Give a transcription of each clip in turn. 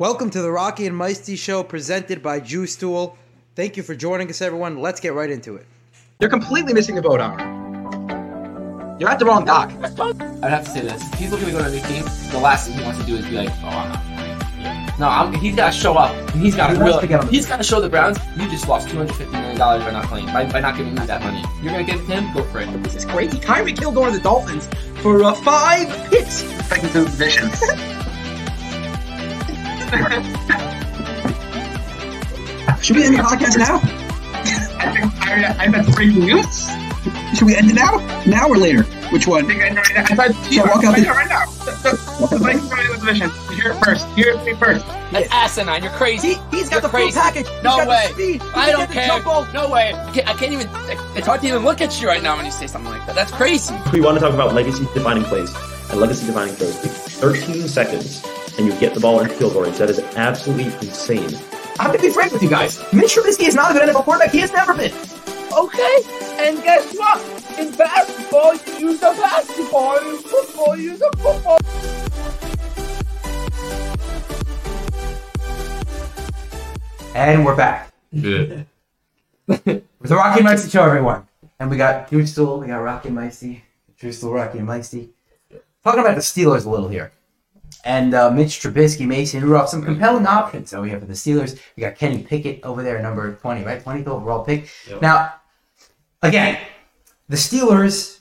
Welcome to the Rocky and Meisty Show presented by Drew Stool. Thank you for joining us, everyone. Let's get right into it. You're completely missing the boat hour. You're at the wrong dock. I'd have to say this. If he's looking to go to a new team, the last thing he wants to do is be like, oh, I'm not playing. No, I'm, he's got to show up. And he's got He to wants to get He's got to show the Browns. You just lost 250 million dollars by not playing, by, by not giving me that money. You're gonna give him? Go for it. This is crazy. Tyreek Hill going to the Dolphins for uh, five picks. Second to positions. Should we end the podcast now? I think I, I that's breaking news. Should we end it now? Now or later? Which one? I think I know right now. I thought So walk out right the- now, right now. The, the, the Vikings going to the division. Hear it first. Hear it first. That's asinine. You're crazy. He, he's got You're the crazy. full package. He's No got way. The speed. He I can don't get the care. jump ball. No way. I can't, I can't even. It's hard to even look at you right now when you say something like that. That's crazy. We want to talk about legacy defining plays and legacy defining throws. 13 seconds and you get the ball into field goal range. That is absolutely insane. I have to be frank with you guys. Mitch Trubisky is not a good NFL quarterback. He has never been. Okay. And guess what? In basketball, you use a basketball. In football, you use a football. And we're back. With the Rocky and Meisty Show, everyone. And we got Drew Stool, we got Rocky and Meisty. Drew Stool, Rocky and Meisty. Talking about the Steelers a little here. And uh, Mitch Trubisky, Mason Rudolph, some compelling options over here for the Steelers. We got Kenny Pickett over there, number 20, right? 20th overall pick. Now, again, the Steelers,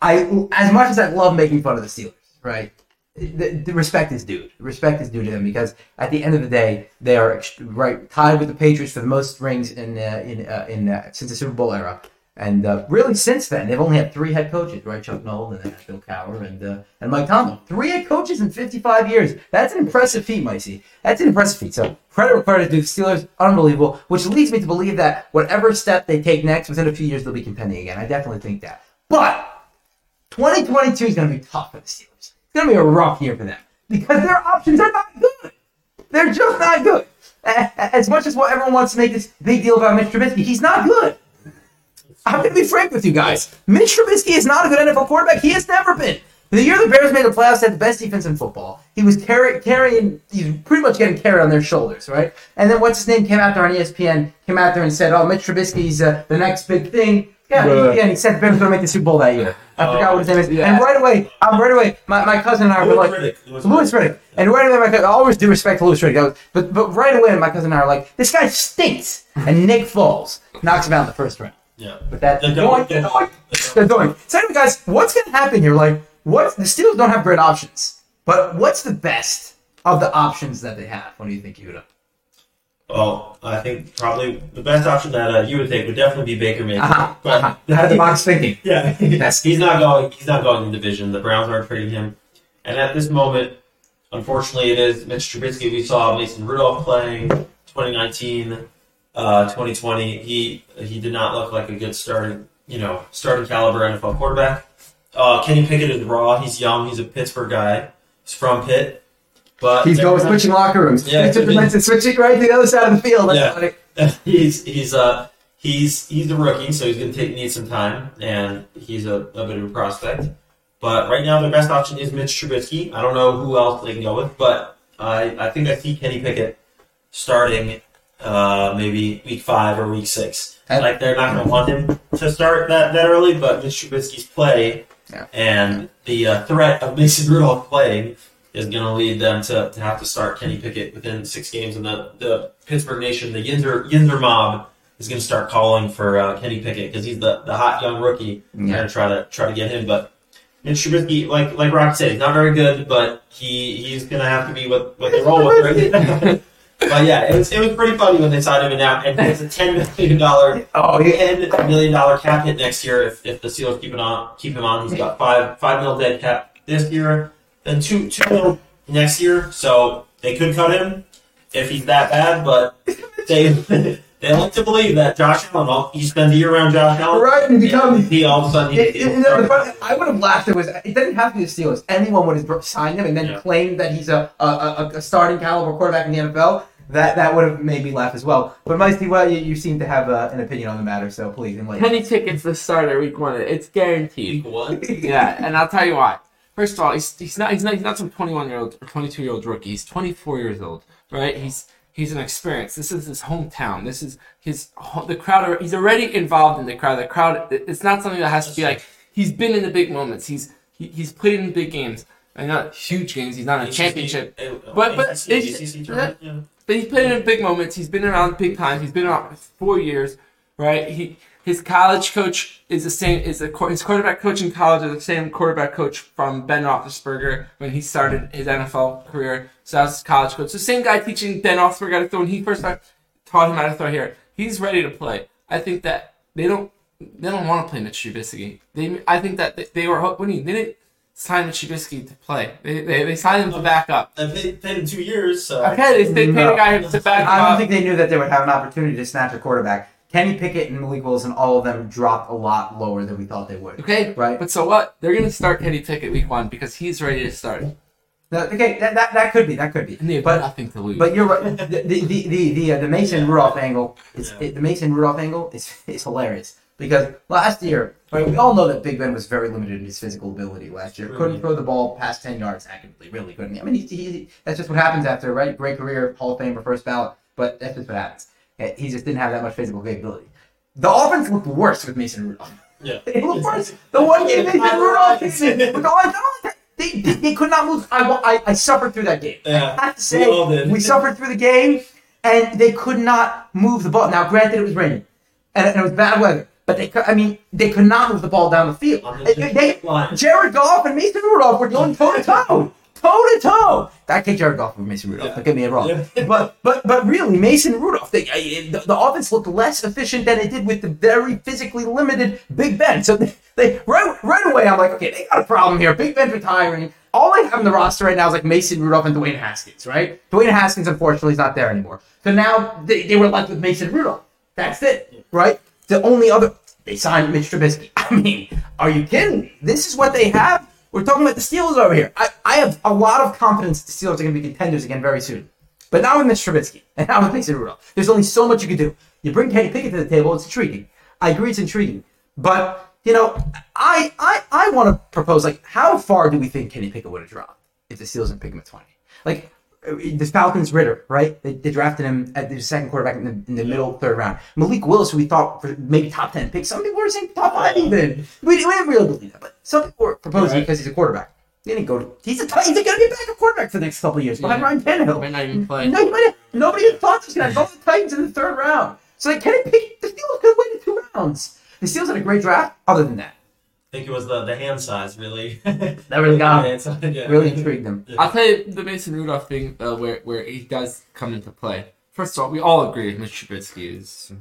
I as much as I love making fun of the Steelers, right? The, the respect is due. The Respect is due to them because at the end of the day, they are ext- right tied with the Patriots for the most rings in uh, in uh, in uh, since the Super Bowl era. And uh, really, since then, they've only had three head coaches, right? Chuck Noll, and then Bill Cowher, and uh, and Mike Tomlin. Three head coaches in 55 years. That's an impressive feat, Meisty. That's an impressive feat. So credit is due. The Steelers, unbelievable. Which leads me to believe that whatever step they take next, within a few years, they'll be contending again. I definitely think that. But 2022 is going to be tough for the Steelers. It's going to be a rough year for them because their options are not good. They're just not good. As much as what everyone wants to make this big deal about Mitch Trubisky, he's not good. I'm going to be frank with you guys. Mitch Trubisky is not a good NFL quarterback. He has never been. The year the Bears made the playoffs, they had the best defense in football. He was carry, carrying, he's pretty much getting carried on their shoulders, right? And then what's his name came out there on ESPN, came out there and said, "Oh, Mitch Trubisky's uh, the next big thing." Yeah, and he said the Bears were going to make the Super Bowl that year. I forgot what his name is. Yeah. And right away, um, right away, my, my cousin and I were like, Louis Riddick. And right away, my cousin, always do respect to Louis Riddick. Was- But but right away, my cousin and I are like, this guy stinks. And Nick Foles knocks him out in the first round. Yeah. But that They're they're going, going- they're going, they're. So anyway, guys, what's going to happen here? Like, what the Steelers don't have great options, but what's the best of the options that they have? What do you think, Yuda? Well, I think probably the best option that uh, you would take would definitely be Baker Mayfield. Uh-huh, But uh-huh. The box thinking. yeah, Yes. he's not going. He's not going in the division. The Browns aren't trading him. And at this moment, unfortunately, it is Mitch Trubisky. We saw Mason Rudolph playing 2019, uh, 2020. He he did not look like a good starting, you know, starting caliber NFL quarterback. Uh, Kenny Pickett is raw. He's young. He's a Pittsburgh guy. He's from Pitt. But He's going switching locker rooms. Yeah, Switching, I mean- switching right to the other side of the field. That's Yeah. funny. he's he's uh he's he's a rookie, so he's gonna take need some time, and he's a, a bit of a prospect. But right now, their best option is Mitch Trubisky. I don't know who else they can go with, but I I think I see Kenny Pickett starting uh maybe week five or week six. And- like they're not gonna want him to start that that early, but Mitch Trubisky's play Yeah. and the uh, threat of Mason Rudolph playing is going to lead them to, to have to start Kenny Pickett within six games, and the, the Pittsburgh Nation, the Yinzer, Yinzer mob, is going to start calling for uh, Kenny Pickett because he's the, the hot young rookie. Yeah. They're going to try to try to get him, but Mitch Trubisky, like like Rock said, he's not very good, but he he's going to have to be what, what they roll with. Right? but yeah, it was it was pretty funny when they signed him, and now and it's a ten million dollar Oh, yeah. ten million dollar cap hit next year if, if the Steelers keep it on keep him on. He's got five five mil dead cap this year, then two two mil next year. So they could cut him if he's that bad, but they they like to believe that Josh Allen. Well, you spend the year around Josh Allen, Right, and become- he all of a sudden It, it, fun- I would have laughed. If it was. It doesn't have to be the Steelers. Anyone would have signed him and then Yeah. claimed that he's a, a, a starting caliber quarterback in the NFL. That that would have made me laugh as well. But Meisty, well, you, you seem to have uh, an opinion on the matter, so please enlighten. me. Kenny Pickett's the starter week one. It's guaranteed. what? yeah, and I'll tell you why. First of all, he's, he's not he's not he's not some 21 year old or 22 year old rookie. He's 24 years old. right? He's he's an experience. This is his hometown. This is his the crowd. Are, he's already involved in the crowd. The crowd. It's not something that has to be like he's been in the big moments. He's he, he's played in big games. And not huge games. He's not in a championship. uh, But- but it's- yeah. But he's played in big moments. He's been around big times. He's been around four years, right? He his college coach is the same. Is the his quarterback coach in college is the same quarterback coach from Ben Roethlisberger when he started his NFL career. So that's his college coach. The same guy teaching Ben Roethlisberger how to throw when he first started, taught him how to throw here. He's ready to play. I think that they don't they don't want to play Mitch Trubisky. They I think that they, they were ho- what do you they didn't sign Mitch Trubisky to play. They they, they signed him to back up. I played, played in two years, so Okay, they, they paid No. a guy to back up. I don't think they knew that they would have an opportunity to snatch a quarterback. Kenny Pickett and Malik Willis and all of them dropped a lot lower than we thought they would. Okay, Right. But so what? They're gonna start Kenny Pickett week one because he's ready to start, and No, okay, that, that, that could be, that could be. And they have But nothing to lose. But you're right. The the the the, the, uh, the Mason Rudolph angle is Yeah. it, the Mason Rudolph angle is is hilarious because last year, right, we all know that Big Ben was very limited in his physical ability last year. Couldn't throw the ball past ten yards accurately. Really couldn't. I mean, he, he, that's just what happens after right. Great career, Hall of Fame for first ballot, but that's just what happens. He just didn't have that much physical capability. The offense looked worse with Mason Rudolph. yeah. It looked worse. The one game Mason Rudolph came in with all that. They, they, they could not move. I, I, I suffered through that game. Yeah, I have to say, we we suffered through the game, and they could not move the ball. Now, granted, it was raining, and, and it was bad weather, but they could, I mean, they could not move the ball down the field. They, they- Jared Goff and Mason Rudolph were going toe to toe. Toe to toe. I take Jared Goff over Mason Rudolph. Yeah. Don't get me wrong. Yeah. But but but really, Mason Rudolph, they, I- the, the offense looked less efficient than it did with the very physically limited Big Ben. So they, they right right away, I'm like, okay, they got a problem here. Big Ben's retiring. All they have in the roster right now is like Mason Rudolph and Dwayne Haskins, right? Dwayne Haskins, unfortunately, is not there anymore. So now they, they were left with Mason Rudolph. That's it, right? The only other they signed Mitch Trubisky. I mean, are you kidding me? This is what they have. We're talking about the Steelers over here. I, I have a lot of confidence the Steelers are going to be contenders again very soon. But now with Mitch Trubisky and now with Mason Rudolph, there's only so much you can do. You bring Kenny Pickett to the table, it's intriguing. I agree, it's intriguing. But you know, I I, I want to propose like, how far do we think Kenny Pickett would have dropped if the Steelers didn't pick him at 20? Like the Falcons Ridder, right? They, they drafted him at the second quarterback in the, in the middle third round. Malik Willis, who we thought for maybe top ten pick. Some people were saying top five even. We, we didn't really believe that, but some people were proposing Right. because he's a quarterback. He didn't go. To, he's a he's going to be a backup quarterback for the next couple of years behind Yeah. Ryan Tannehill. Might not even play. No, might nobody had thought this was going to go to the Titans in the third round. So like, Kenny Pickett, the Steelers could have waited two rounds. The Steelers had a great draft. Other than that, I think it was the, the hand size, really. that really got him. Hand yeah. Really intrigued them. I'll tell you the Mason Rudolph thing uh, where where he does come into play. First of all, we all agree Mitch Trubisky is.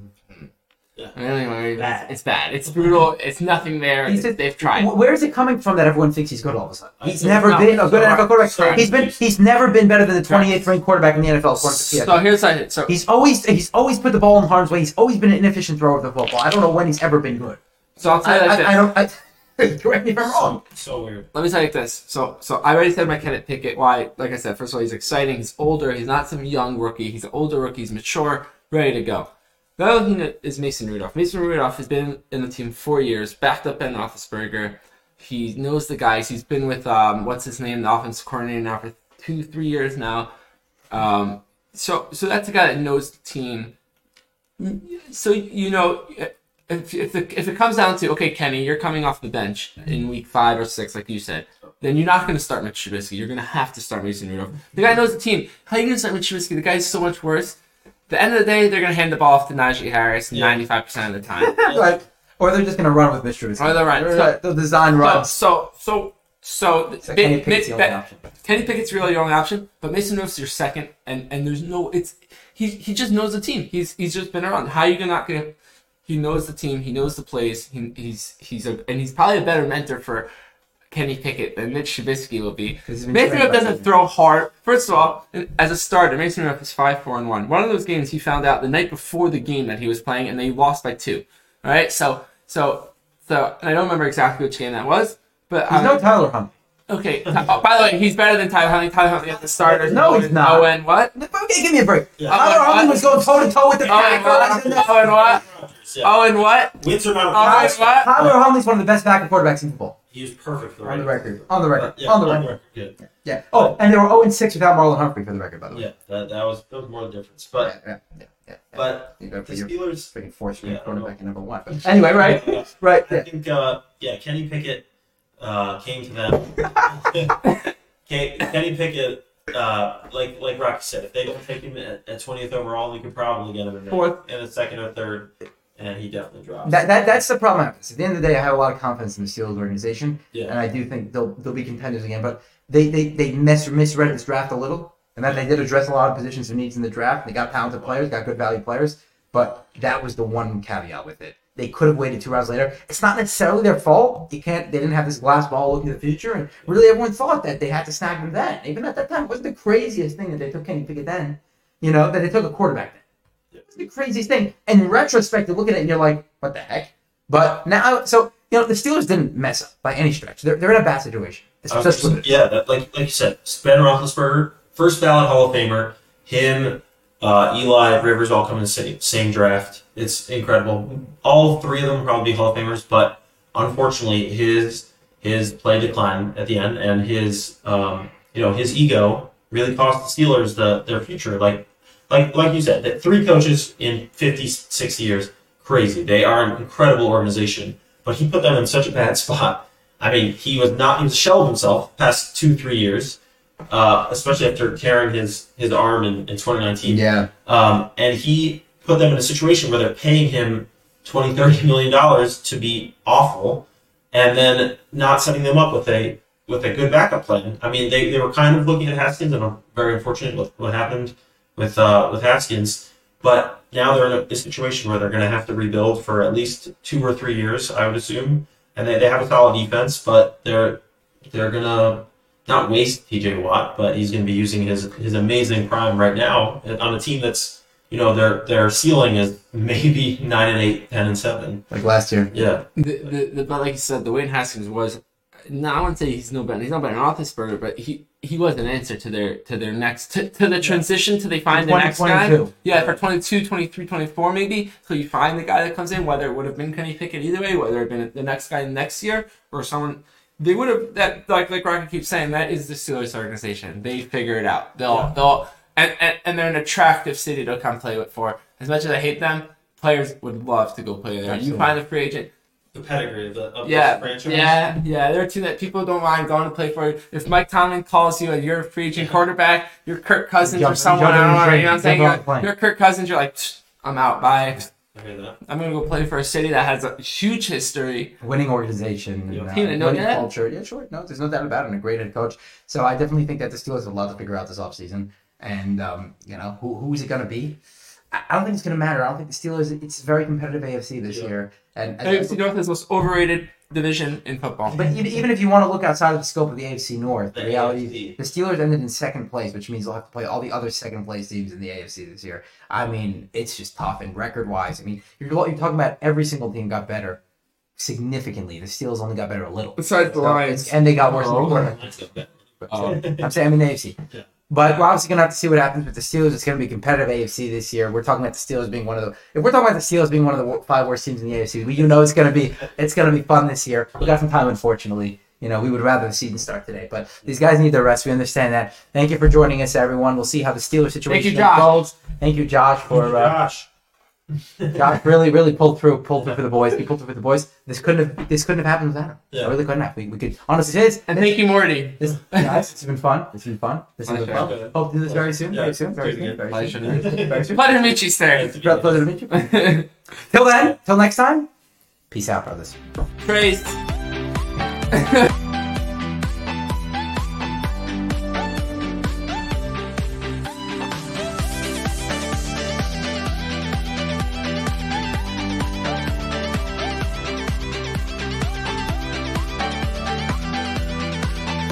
Yeah. Anyway, Bad. it's, it's bad. It's brutal. It's nothing there. He's just- They've tried. Where is it coming from that everyone thinks he's good all of a sudden? I He's never no, been a good so- NFL quarterback. so- he's been he's never been better than the 28th ranked quarterback in the NFL. So here's how. So He's always he's always put the ball in harm's way. He's always been an inefficient thrower of the football. I don't know when he's ever been good. so I'll tell you like this. I, I don't. I, correct me if I'm wrong. So weird. Let me tell you like this. So, so I already said my Kenneth Pickett. Why? Like I said, first of all, he's exciting. He's older. He's not some young rookie. He's an older rookie. He's mature, ready to go. The other thing is Mason Rudolph. Mason Rudolph has been in the team four years, backed up Ben Roethlisberger. He knows the guys. He's been with um, what's his name, the offensive coordinator now for two, three years now. Um, so, so that's a guy that knows the team. So you know, if if, the, if it comes down to okay, Kenny, you're coming off the bench in week five or six, like you said, then you're not going to start Mitch Trubisky. You're going to have to start Mason Rudolph. The guy knows the team. How are you going to start Mitch Trubisky? The guy's so much worse. At the end of the day, they're going to hand the ball off to Najee Harris 95% of the time. right. Or they're just gonna run with Mitch Trubisky. Or they're right. Right, They'll design so, runs. so, so, so, So Ba- Kenny Ma- Pickett's the only option. Kenny Pickett's really your only option, but Mason Rudolph's your second, and and there's no, it's he he just knows the team. He's he's just been around. How are you gonna not gonna? He knows the team. He knows the plays. He, he's he's a and he's probably a better mentor for Kenny Pickett than Mitch Trubisky will be. 'Cause he's Mason trained Rudolph doesn't him. throw hard. First of all, as a starter, Mason Rudolph is five four and one. One of those games he found out the night before the game that he was playing, and they lost by two. All right, so so so and I don't remember exactly which game that was, but He's um, no Tyler Hunt. Okay. Oh, by the way, he's better than Tyler Huntley. Tyler Huntley at the starters. No, he's not. Oh, and what? Okay, give me a break. Yeah. Tyler Oh, Huntley was going toe to toe with the Oh, and? Packers. Oh, and what? Yeah. Oh, and what? Wins or not? Oh, and what? Tyler Huntley's one of the best backup quarterbacks in football. he was perfect for the On the Ravens. record. On the record. But, yeah, on the record. Good. Yeah. Oh, and they were 0 6 without Marlon Humphrey for the record, by the way. Yeah, that, that was that was more the difference. But yeah, yeah, yeah, yeah. but You gotta the Steelers. freaking fourth string Yeah, quarterback know. at number one. But anyway, right? Yeah, Right. I think uh, yeah, Kenny Pickett uh, came to them. Kenny Pickett, uh, like like Rocky said, if they don't take him at, at 20th overall, they could probably get him in, Fourth. in a second or third, and he definitely drops. That, that, that's the problem. At the end of the day, I have a lot of confidence in the Steelers organization, and I do think they'll they'll be contenders again. But they they, they mis- misread this draft a little, and that they did address a lot of positions and needs in the draft. They got talented players, got good value players, but that was the one caveat with it. They could have waited two rounds later. It's not necessarily their fault. You can't. They didn't have this glass ball looking to the future, and really everyone thought that they had to snag him then. Even at that time, it wasn't the craziest thing that they took Kenny Pickett then. You know that they took a quarterback then. It's the craziest thing. And in retrospect, you look at it and you're like, what the heck? But now, so you know, the Steelers didn't mess up by any stretch. They're, they're in a bad situation. It's just what it is. yeah, that, like like you said, Ben Roethlisberger, first ballot Hall of Famer. Him, uh, Eli Rivers, all come in the same, same draft. It's incredible. All three of them probably Hall of Famers, but unfortunately, his his play declined at the end, and his um, you know his ego really cost the Steelers the their future. Like like like you said, that three coaches in 50, 60 years, crazy. They are an incredible organization, but he put them in such a bad spot. I mean, he was not he was a shell of himself past two three years, uh, especially after tearing his his arm in, in 2019. Yeah. Um, and he put them in a situation where they're paying him 20, 30 million dollars to be awful, and then not setting them up with a with a good backup plan. I mean, they, they were kind of looking at Haskins, and I'm very unfortunate with what happened with uh, with Haskins. But now they're in a, a situation where they're going to have to rebuild for at least two or three years, I would assume. And they, they have a solid defense, but they're they're gonna not waste TJ Watt, but he's going to be using his his amazing prime right now on a team that's you know their their ceiling is maybe nine and eight, ten and seven. Like last year. Yeah, The, the, the, but like you said, the Wayne Haskins was. No, I wouldn't say he's no better. He's not better than Roethlisberger, but he he was an answer to their to their next to, to the transition to they find the next guy. Yeah, for 22, 23, 24 maybe. So you find the guy that comes in, whether it would have been Kenny Pickett either way, whether it been the next guy next year or someone. They would have that like like Rocket keeps saying that is the Steelers organization. They figure it out. They'll they'll and, and and they're an attractive city to come play with for. As much as I hate them, players would love to go play there. You find a free agent. The pedigree of the of Yeah, this franchise. yeah, yeah. There are two that people don't mind going to play for. If Mike Tomlin calls you and you're a free agent quarterback, you're Kirk Cousins Jump- or someone. I don't know. you know what I'm saying? You're, you're Kirk Cousins. You're like, I'm out. Bye. I hear that. I'm gonna go play for a city that has a huge history. Winning organization. And, Yeah. uh, He didn't know winning that? culture. Yeah, sure. No, there's no doubt about it. And a great head coach. So I definitely think that the Steelers have a lot to figure out this offseason. And, um, you know, who, who's it going to be? I I don't think it's going to matter. I don't think the Steelers, it's a very competitive AFC this Yeah. year. And, and AFC North is the most overrated division in football. But even, even if you want to look outside of the scope of the AFC North, the The reality AFC. the Steelers ended in second place, which means they'll have to play all the other second place teams in the AFC this year. I mean, it's just tough and record wise. I mean, you're, you're talking about every single team got better significantly. The Steelers only got better a little. Besides the So Lions. and they got worse in oh. the Oh. quarterback. That's good. Oh. I'm saying I'm in the AFC. Yeah. But we're obviously gonna have to see what happens with the Steelers. It's gonna be competitive AFC this year. We're talking about the Steelers being one of the. If we're talking about the Steelers being one of the five worst teams in the AFC, we, you know it's gonna be it's gonna be fun this year. We got some time, unfortunately. You know, we would rather the season start today, but these guys need their rest. We understand that. Thank you for joining us, everyone. We'll see how the Steelers situation Thank you, Josh. unfolds. Thank you, Josh, for uh, Gosh. Josh. Really, really pulled through, pulled through for the boys. He pulled through for the boys. This couldn't have this couldn't have happened without him. Yeah. It really couldn't have. We, we could honestly say this. And thank you, Morty. This, guys, it's been fun. It's been fun. This has been Pleasure. fun. Hope to do this very soon. Yeah, Very soon. Very soon. Very soon. Pleasure. Very soon. Pleasure to meet you, sir. Pleasure to meet you. Till then, till next time. Peace out, brothers. Praise.